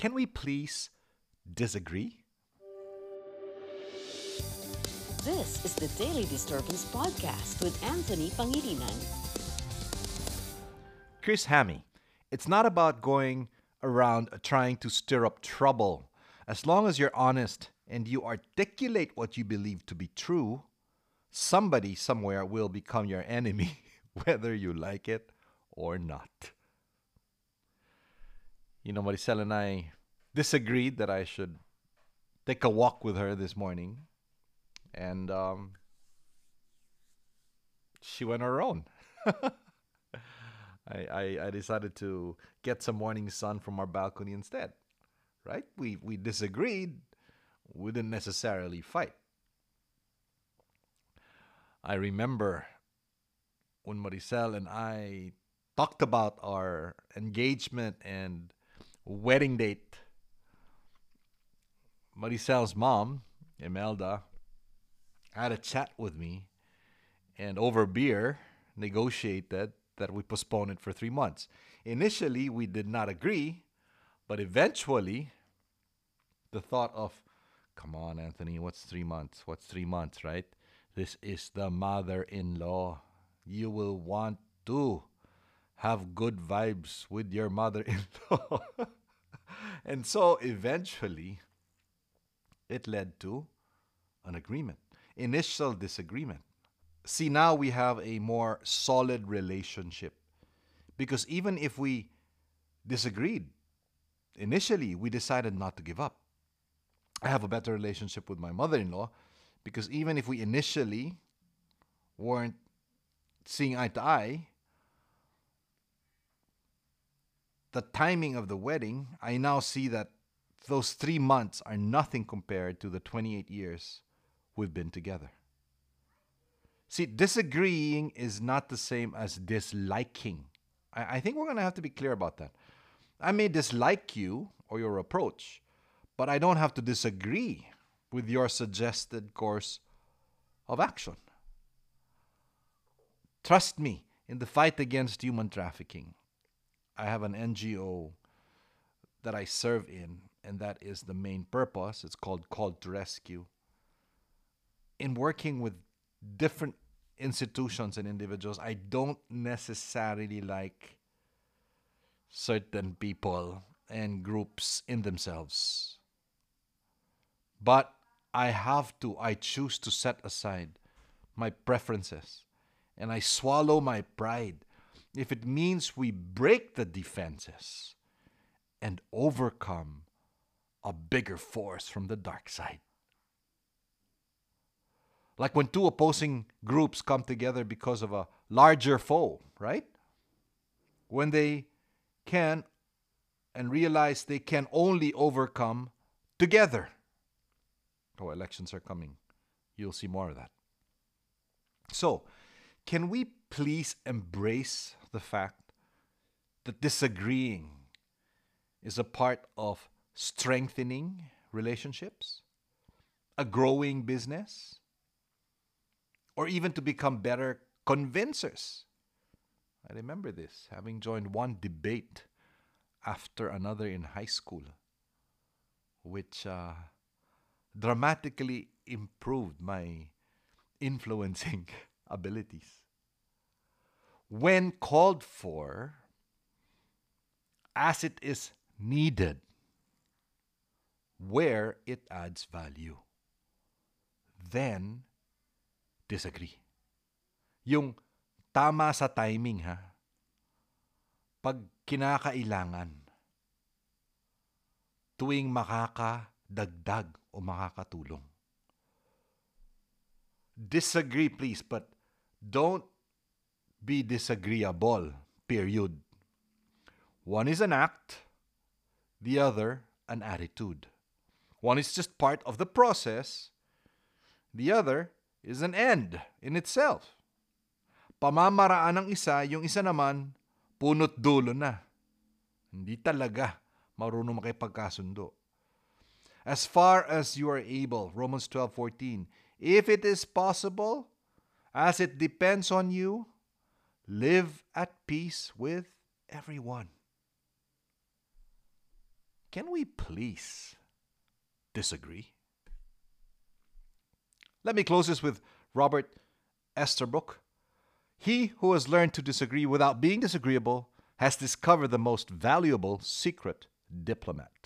can we please disagree? This is the Daily Disturbance Podcast with Anthony Pangilinan. Criss Jami, it's not about going around trying to stir up trouble. As long as you're honest and you articulate what you believe to be true, somebody somewhere will become your enemy, whether you like it or not. You know, Maricel and I disagreed that I should take a walk with her this morning and um, she went her own. I, I, I decided to get some morning sun from our balcony instead. Right? We we disagreed. We didn't necessarily fight. I remember when Maricel and I talked about our engagement and wedding date. Maricel's mom, Imelda, had a chat with me and over beer negotiated that we postpone it for three months. Initially, we did not agree, but eventually, the thought of, come on, Anthony, what's three months? What's three months, right? This is the mother in law. You will want to have good vibes with your mother in law. and so eventually, it led to an agreement initial disagreement. See, now we have a more solid relationship. Because even if we disagreed, initially we decided not to give up. I have a better relationship with my mother in law because even if we initially weren't seeing eye to eye, the timing of the wedding, I now see that those three months are nothing compared to the 28 years we've been together. See, disagreeing is not the same as disliking. I, I think we're going to have to be clear about that. I may dislike you or your approach, but I don't have to disagree with your suggested course of action. Trust me, in the fight against human trafficking, I have an NGO that I serve in, and that is the main purpose. It's called Call to Rescue in working with different institutions and individuals, I don't necessarily like certain people and groups in themselves. But I have to, I choose to set aside my preferences and I swallow my pride if it means we break the defenses and overcome a bigger force from the dark side. Like when two opposing groups come together because of a larger foe, right? When they can and realize they can only overcome together. Oh, elections are coming. You'll see more of that. So, can we please embrace the fact that disagreeing is a part of strengthening relationships, a growing business, or even to become better convincers. I remember this, having joined one debate after another in high school, which uh, dramatically improved my influencing abilities. When called for, as it is needed, where it adds value, then disagree. Yung tama sa timing ha. Pag kinakailangan, tuwing makakadagdag o makakatulong. Disagree please, but don't be disagreeable, period. One is an act, the other an attitude. One is just part of the process, the other is an end in itself. Pamamaraan ng isa, yung isa naman, punot dulo na. Hindi talaga marunong makipagkasundo. As far as you are able, Romans 12:14, if it is possible, as it depends on you, live at peace with everyone. can we please disagree? Let me close this with Robert Estabrook. He who has learned to disagree without being disagreeable has discovered the most valuable secret diplomat.